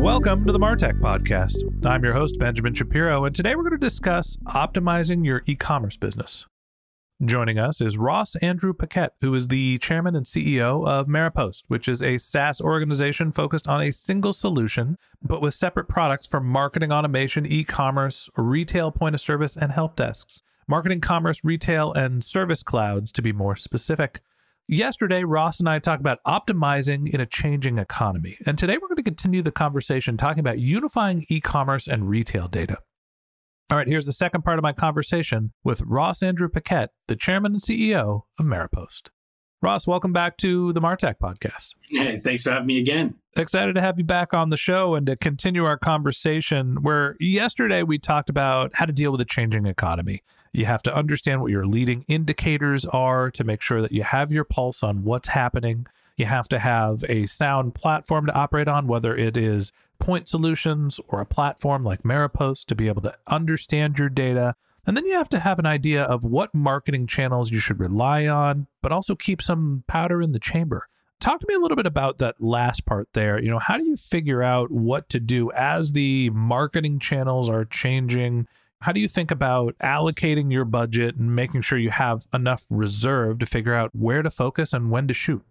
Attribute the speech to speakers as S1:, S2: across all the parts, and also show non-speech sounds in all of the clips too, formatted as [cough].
S1: Welcome to the Martech Podcast. I'm your host, Benjamin Shapiro, and today we're going to discuss optimizing your e commerce business. Joining us is Ross Andrew Paquette, who is the chairman and CEO of Maropost, which is a SaaS organization focused on a single solution, but with separate products for marketing automation, e commerce, retail point of service, and help desks. Marketing, commerce, retail, and service clouds to be more specific. Yesterday, Ross and I talked about optimizing in a changing economy. And today we're going to continue the conversation talking about unifying e commerce and retail data. All right, here's the second part of my conversation with Ross Andrew Paquette, the chairman and CEO of Maropost. Ross, welcome back to the Martech podcast.
S2: Hey, thanks for having me again.
S1: Excited to have you back on the show and to continue our conversation where yesterday we talked about how to deal with a changing economy. You have to understand what your leading indicators are to make sure that you have your pulse on what's happening. You have to have a sound platform to operate on, whether it is point solutions or a platform like Maropost to be able to understand your data. And then you have to have an idea of what marketing channels you should rely on, but also keep some powder in the chamber. Talk to me a little bit about that last part there. You know, how do you figure out what to do as the marketing channels are changing? How do you think about allocating your budget and making sure you have enough reserve to figure out where to focus and when to shoot?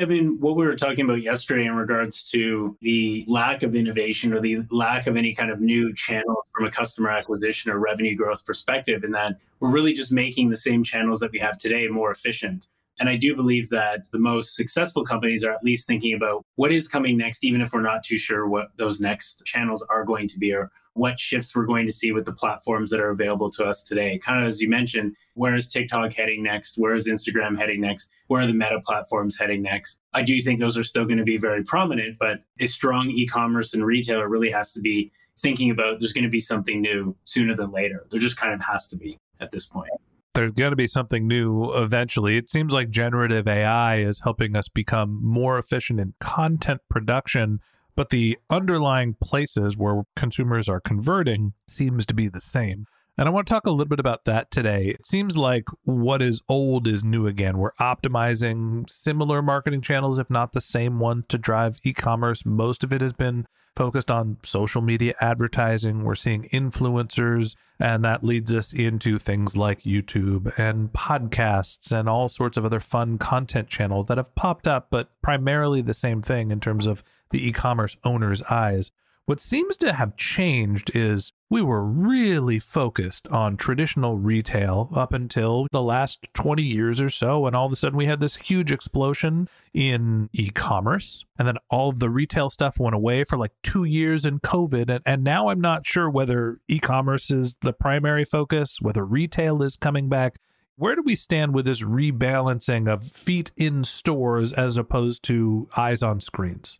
S2: I mean, what we were talking about yesterday in regards to the lack of innovation or the lack of any kind of new channel from a customer acquisition or revenue growth perspective, and that we're really just making the same channels that we have today more efficient. And I do believe that the most successful companies are at least thinking about what is coming next, even if we're not too sure what those next channels are going to be or what shifts we're going to see with the platforms that are available to us today. Kind of as you mentioned, where is TikTok heading next? Where is Instagram heading next? Where are the meta platforms heading next? I do think those are still going to be very prominent, but a strong e commerce and retailer really has to be thinking about there's going to be something new sooner than later. There just kind of has to be at this point
S1: there's going to be something new eventually. It seems like generative AI is helping us become more efficient in content production, but the underlying places where consumers are converting seems to be the same. And I want to talk a little bit about that today. It seems like what is old is new again. We're optimizing similar marketing channels, if not the same one, to drive e commerce. Most of it has been focused on social media advertising. We're seeing influencers, and that leads us into things like YouTube and podcasts and all sorts of other fun content channels that have popped up, but primarily the same thing in terms of the e commerce owner's eyes. What seems to have changed is we were really focused on traditional retail up until the last 20 years or so. And all of a sudden, we had this huge explosion in e commerce. And then all of the retail stuff went away for like two years in COVID. And, and now I'm not sure whether e commerce is the primary focus, whether retail is coming back. Where do we stand with this rebalancing of feet in stores as opposed to eyes on screens?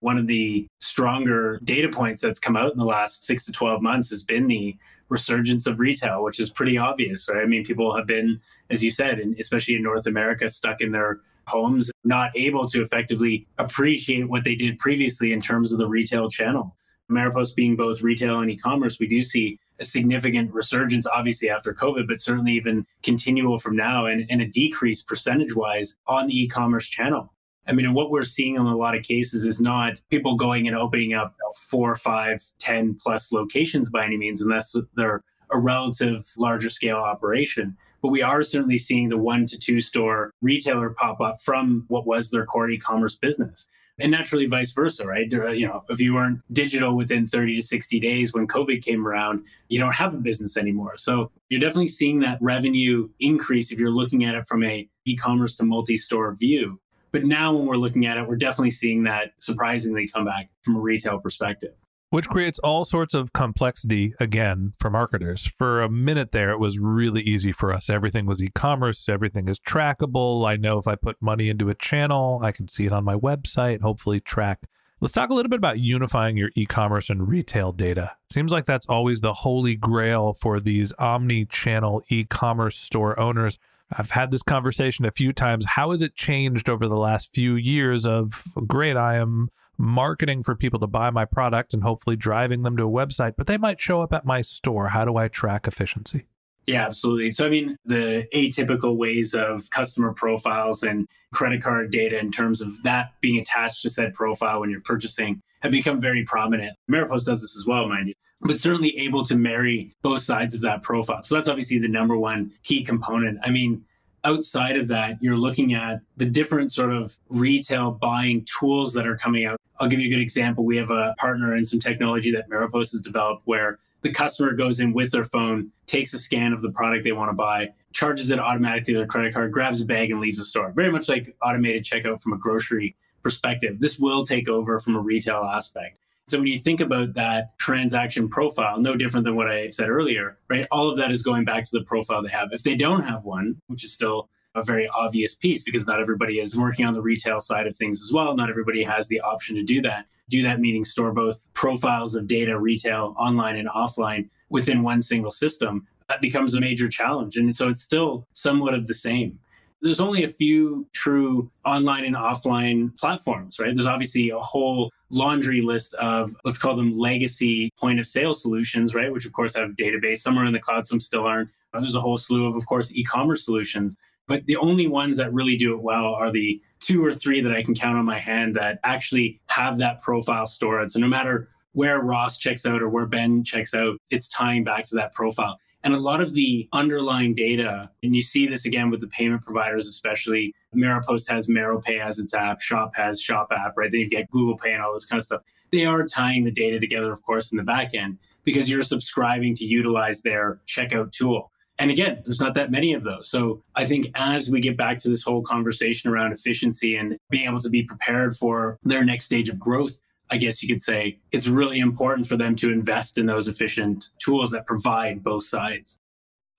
S2: One of the stronger data points that's come out in the last six to 12 months has been the resurgence of retail, which is pretty obvious, right? I mean, people have been, as you said, and especially in North America, stuck in their homes, not able to effectively appreciate what they did previously in terms of the retail channel. Maropost being both retail and e commerce, we do see a significant resurgence, obviously after COVID, but certainly even continual from now and, and a decrease percentage wise on the e commerce channel. I mean, what we're seeing in a lot of cases is not people going and opening up four, five, ten plus locations by any means, unless they're a relative larger scale operation. But we are certainly seeing the one to two store retailer pop up from what was their core e-commerce business. And naturally vice versa, right? You know, if you weren't digital within 30 to 60 days when COVID came around, you don't have a business anymore. So you're definitely seeing that revenue increase if you're looking at it from a e-commerce to multi-store view. But now when we're looking at it, we're definitely seeing that surprisingly come back from a retail perspective.
S1: Which creates all sorts of complexity again for marketers. For a minute there, it was really easy for us. Everything was e commerce, everything is trackable. I know if I put money into a channel, I can see it on my website, hopefully track. Let's talk a little bit about unifying your e commerce and retail data. Seems like that's always the holy grail for these omni channel e commerce store owners. I've had this conversation a few times. How has it changed over the last few years of great, I am marketing for people to buy my product and hopefully driving them to a website, but they might show up at my store. How do I track efficiency?
S2: Yeah, absolutely. So, I mean, the atypical ways of customer profiles and credit card data in terms of that being attached to said profile when you're purchasing have become very prominent. Ameripost does this as well, mind you, but certainly able to marry both sides of that profile. So, that's obviously the number one key component. I mean, outside of that, you're looking at the different sort of retail buying tools that are coming out. I'll give you a good example. We have a partner in some technology that Ameripost has developed where the customer goes in with their phone, takes a scan of the product they want to buy, charges it automatically to their credit card, grabs a bag, and leaves the store. Very much like automated checkout from a grocery perspective. This will take over from a retail aspect. So when you think about that transaction profile, no different than what I said earlier, right? All of that is going back to the profile they have. If they don't have one, which is still a very obvious piece because not everybody is working on the retail side of things as well. Not everybody has the option to do that. Do that meaning store both profiles of data, retail, online, and offline within one single system. That becomes a major challenge. And so it's still somewhat of the same. There's only a few true online and offline platforms, right? There's obviously a whole laundry list of let's call them legacy point of sale solutions, right? Which of course have database. Some are in the cloud, some still aren't. Uh, there's a whole slew of, of course, e-commerce solutions. But the only ones that really do it well are the two or three that I can count on my hand that actually have that profile stored. So no matter where Ross checks out or where Ben checks out, it's tying back to that profile. And a lot of the underlying data, and you see this again with the payment providers, especially Ameripost has MeroPay as its app, Shop has Shop app, right? Then you get Google Pay and all this kind of stuff. They are tying the data together, of course, in the back end because you're subscribing to utilize their checkout tool. And again, there's not that many of those. So I think as we get back to this whole conversation around efficiency and being able to be prepared for their next stage of growth, I guess you could say it's really important for them to invest in those efficient tools that provide both sides.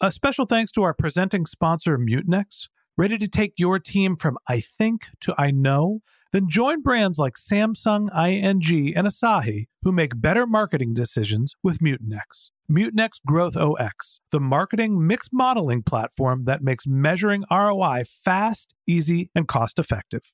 S1: A special thanks to our presenting sponsor, Mutinex. Ready to take your team from I think to I know? Then join brands like Samsung, ING, and Asahi who make better marketing decisions with Mutinex. Mutinex Growth OS, the marketing mix modeling platform that makes measuring ROI fast, easy, and cost effective.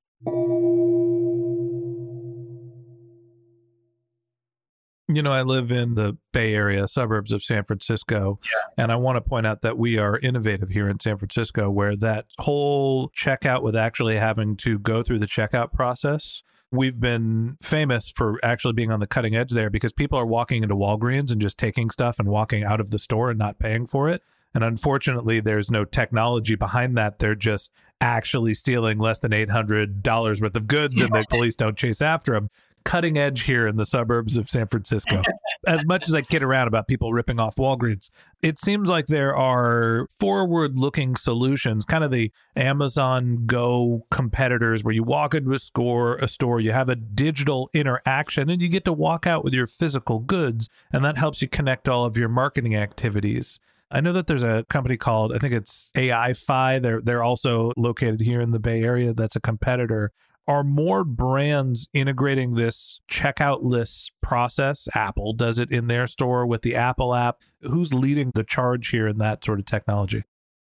S1: You know, I live in the Bay Area, suburbs of San Francisco.
S2: Yeah.
S1: And I want to point out that we are innovative here in San Francisco, where that whole checkout with actually having to go through the checkout process. We've been famous for actually being on the cutting edge there because people are walking into Walgreens and just taking stuff and walking out of the store and not paying for it. And unfortunately, there's no technology behind that. They're just actually stealing less than $800 worth of goods and the police don't chase after them cutting edge here in the suburbs of San Francisco. [laughs] as much as I kid around about people ripping off Walgreens, it seems like there are forward looking solutions, kind of the Amazon Go competitors where you walk into a store, a store, you have a digital interaction and you get to walk out with your physical goods and that helps you connect all of your marketing activities. I know that there's a company called I think it's AiFi. They're they're also located here in the Bay Area. That's a competitor are more brands integrating this checkout list process? Apple does it in their store with the Apple app. Who's leading the charge here in that sort of technology?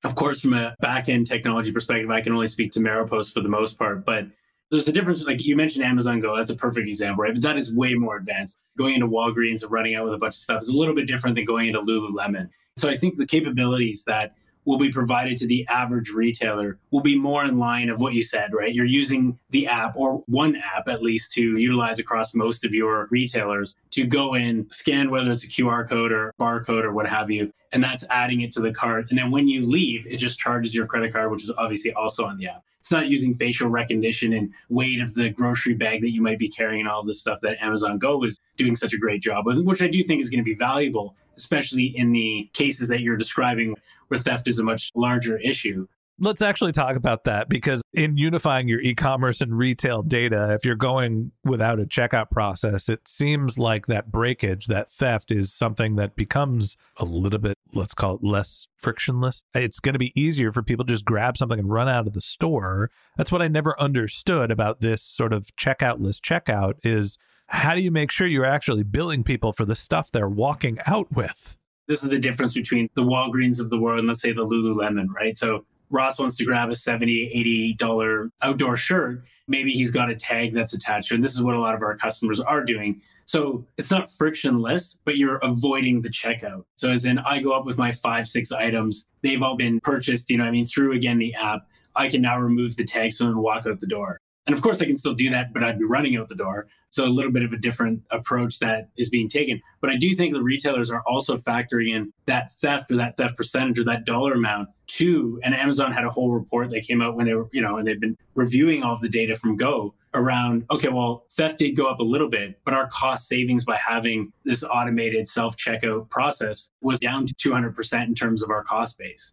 S2: Of course, from a back end technology perspective, I can only speak to Maropost for the most part, but there's a difference. Like you mentioned Amazon Go, that's a perfect example, right? But that is way more advanced. Going into Walgreens and running out with a bunch of stuff is a little bit different than going into Lululemon. So I think the capabilities that will be provided to the average retailer will be more in line of what you said, right? You're using the app or one app at least to utilize across most of your retailers to go in, scan whether it's a QR code or barcode or what have you, and that's adding it to the cart. And then when you leave, it just charges your credit card, which is obviously also on the app. It's not using facial recognition and weight of the grocery bag that you might be carrying and all this stuff that Amazon Go is doing such a great job with, which I do think is going to be valuable, especially in the cases that you're describing where theft is a much larger issue.
S1: Let's actually talk about that because in unifying your e commerce and retail data, if you're going without a checkout process, it seems like that breakage, that theft is something that becomes a little bit, let's call it less frictionless. It's going to be easier for people to just grab something and run out of the store. That's what I never understood about this sort of checkout list checkout is how do you make sure you're actually billing people for the stuff they're walking out with?
S2: This is the difference between the Walgreens of the world and let's say the Lululemon, right? So Ross wants to grab a 70 80 dollar outdoor shirt. Maybe he's got a tag that's attached and this is what a lot of our customers are doing. So it's not frictionless but you're avoiding the checkout. So as in i go up with my five six items. They've all been purchased you know i mean through again the app. I can now remove the tag so and walk out the door and of course, I can still do that, but I'd be running out the door. So a little bit of a different approach that is being taken. But I do think the retailers are also factoring in that theft or that theft percentage or that dollar amount too. And Amazon had a whole report that came out when they were, you know, and they've been reviewing all of the data from Go around, okay, well, theft did go up a little bit, but our cost savings by having this automated self checkout process was down to 200% in terms of our cost base.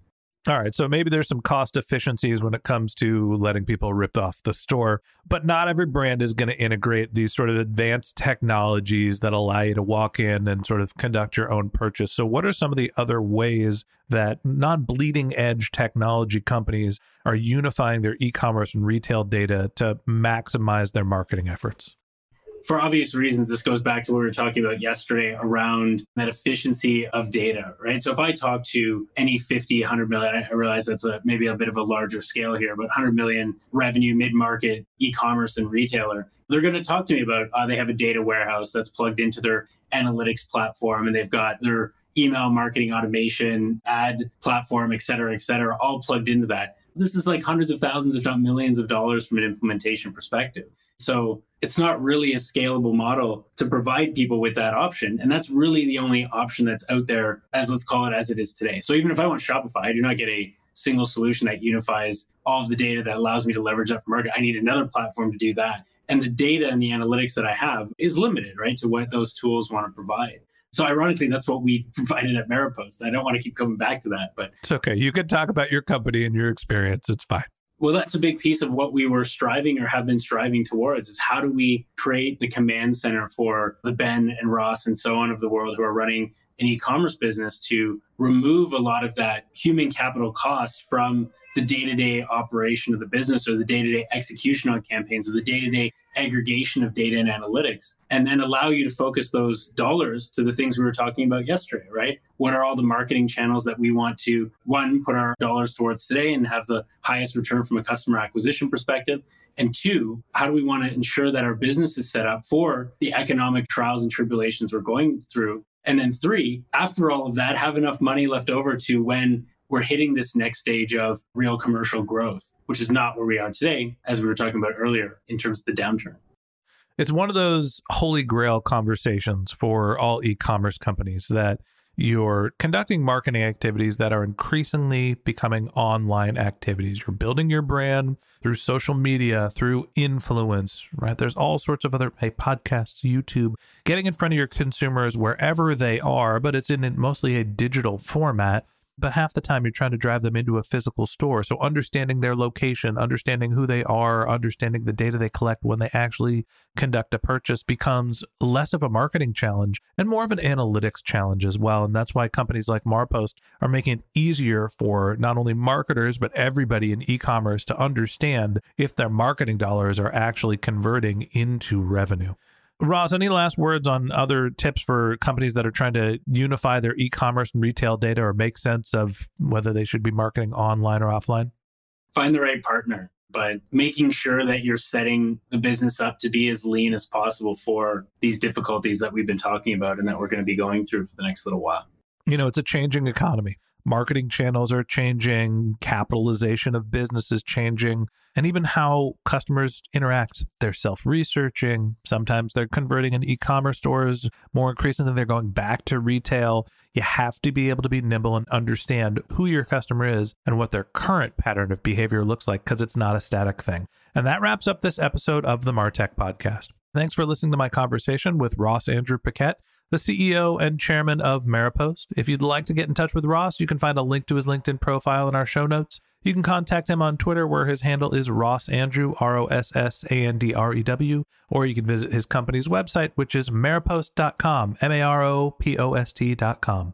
S1: All right, so maybe there's some cost efficiencies when it comes to letting people rip off the store, but not every brand is going to integrate these sort of advanced technologies that allow you to walk in and sort of conduct your own purchase. So, what are some of the other ways that non bleeding edge technology companies are unifying their e commerce and retail data to maximize their marketing efforts?
S2: For obvious reasons, this goes back to what we were talking about yesterday around that efficiency of data, right? So if I talk to any 50, 100 million, I realize that's a, maybe a bit of a larger scale here, but 100 million revenue mid-market e-commerce and retailer, they're going to talk to me about uh, they have a data warehouse that's plugged into their analytics platform and they've got their email marketing automation, ad platform, et cetera, et cetera, all plugged into that. This is like hundreds of thousands, if not millions of dollars from an implementation perspective. So it's not really a scalable model to provide people with that option. And that's really the only option that's out there, as let's call it as it is today. So even if I want Shopify, I do not get a single solution that unifies all of the data that allows me to leverage that for market. I need another platform to do that. And the data and the analytics that I have is limited, right, to what those tools want to provide. So ironically, that's what we [laughs] provided at Maropost. I don't want to keep coming back to that, but
S1: it's okay. You can talk about your company and your experience. It's fine.
S2: Well, that's a big piece of what we were striving or have been striving towards is how do we create the command center for the Ben and Ross and so on of the world who are running an e-commerce business to remove a lot of that human capital cost from the day-to-day operation of the business or the day-to-day execution on campaigns or the day-to-day aggregation of data and analytics and then allow you to focus those dollars to the things we were talking about yesterday, right? What are all the marketing channels that we want to, one, put our dollars towards today and have the highest return from a customer acquisition perspective? And two, how do we want to ensure that our business is set up for the economic trials and tribulations we're going through? And then three, after all of that, have enough money left over to when we're hitting this next stage of real commercial growth, which is not where we are today, as we were talking about earlier in terms of the downturn.
S1: It's one of those holy grail conversations for all e commerce companies that you're conducting marketing activities that are increasingly becoming online activities. You're building your brand through social media, through influence, right? There's all sorts of other hey, podcasts, YouTube, getting in front of your consumers wherever they are, but it's in mostly a digital format but half the time you're trying to drive them into a physical store. So understanding their location, understanding who they are, understanding the data they collect when they actually conduct a purchase becomes less of a marketing challenge and more of an analytics challenge as well. And that's why companies like Maropost are making it easier for not only marketers, but everybody in e-commerce to understand if their marketing dollars are actually converting into revenue. Ross, any last words on other tips for companies that are trying to unify their e commerce and retail data or make sense of whether they should be marketing online or offline?
S2: Find the right partner, but making sure that you're setting the business up to be as lean as possible for these difficulties that we've been talking about and that we're going to be going through for the next little while.
S1: You know, it's a changing economy marketing channels are changing, capitalization of business is changing, and even how customers interact. They're self researching. Sometimes they're converting in e commerce stores. More increasingly, they're going back to retail. You have to be able to be nimble and understand who your customer is and what their current pattern of behavior looks like because it's not a static thing. And that wraps up this episode of the Martech podcast. Thanks for listening to my conversation with Ross Andrew Paquette the CEO and chairman of Maropost. If you'd like to get in touch with Ross, you can find a link to his LinkedIn profile in our show notes. You can contact him on Twitter, where his handle is Ross Andrew, R O S S A N D R E W, or you can visit his company's website, which is maropost.com, M A R O P O S T.com.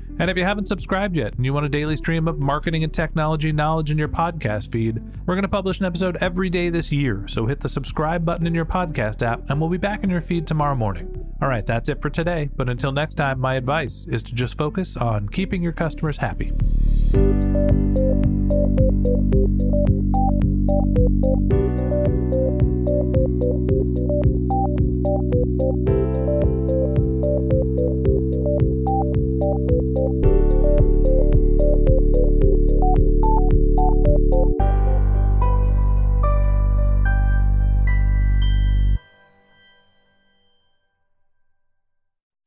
S1: And if you haven't subscribed yet and you want a daily stream of marketing and technology knowledge in your podcast feed, we're going to publish an episode every day this year. So hit the subscribe button in your podcast app and we'll be back in your feed tomorrow morning. All right, that's it for today. But until next time, my advice is to just focus on keeping your customers happy.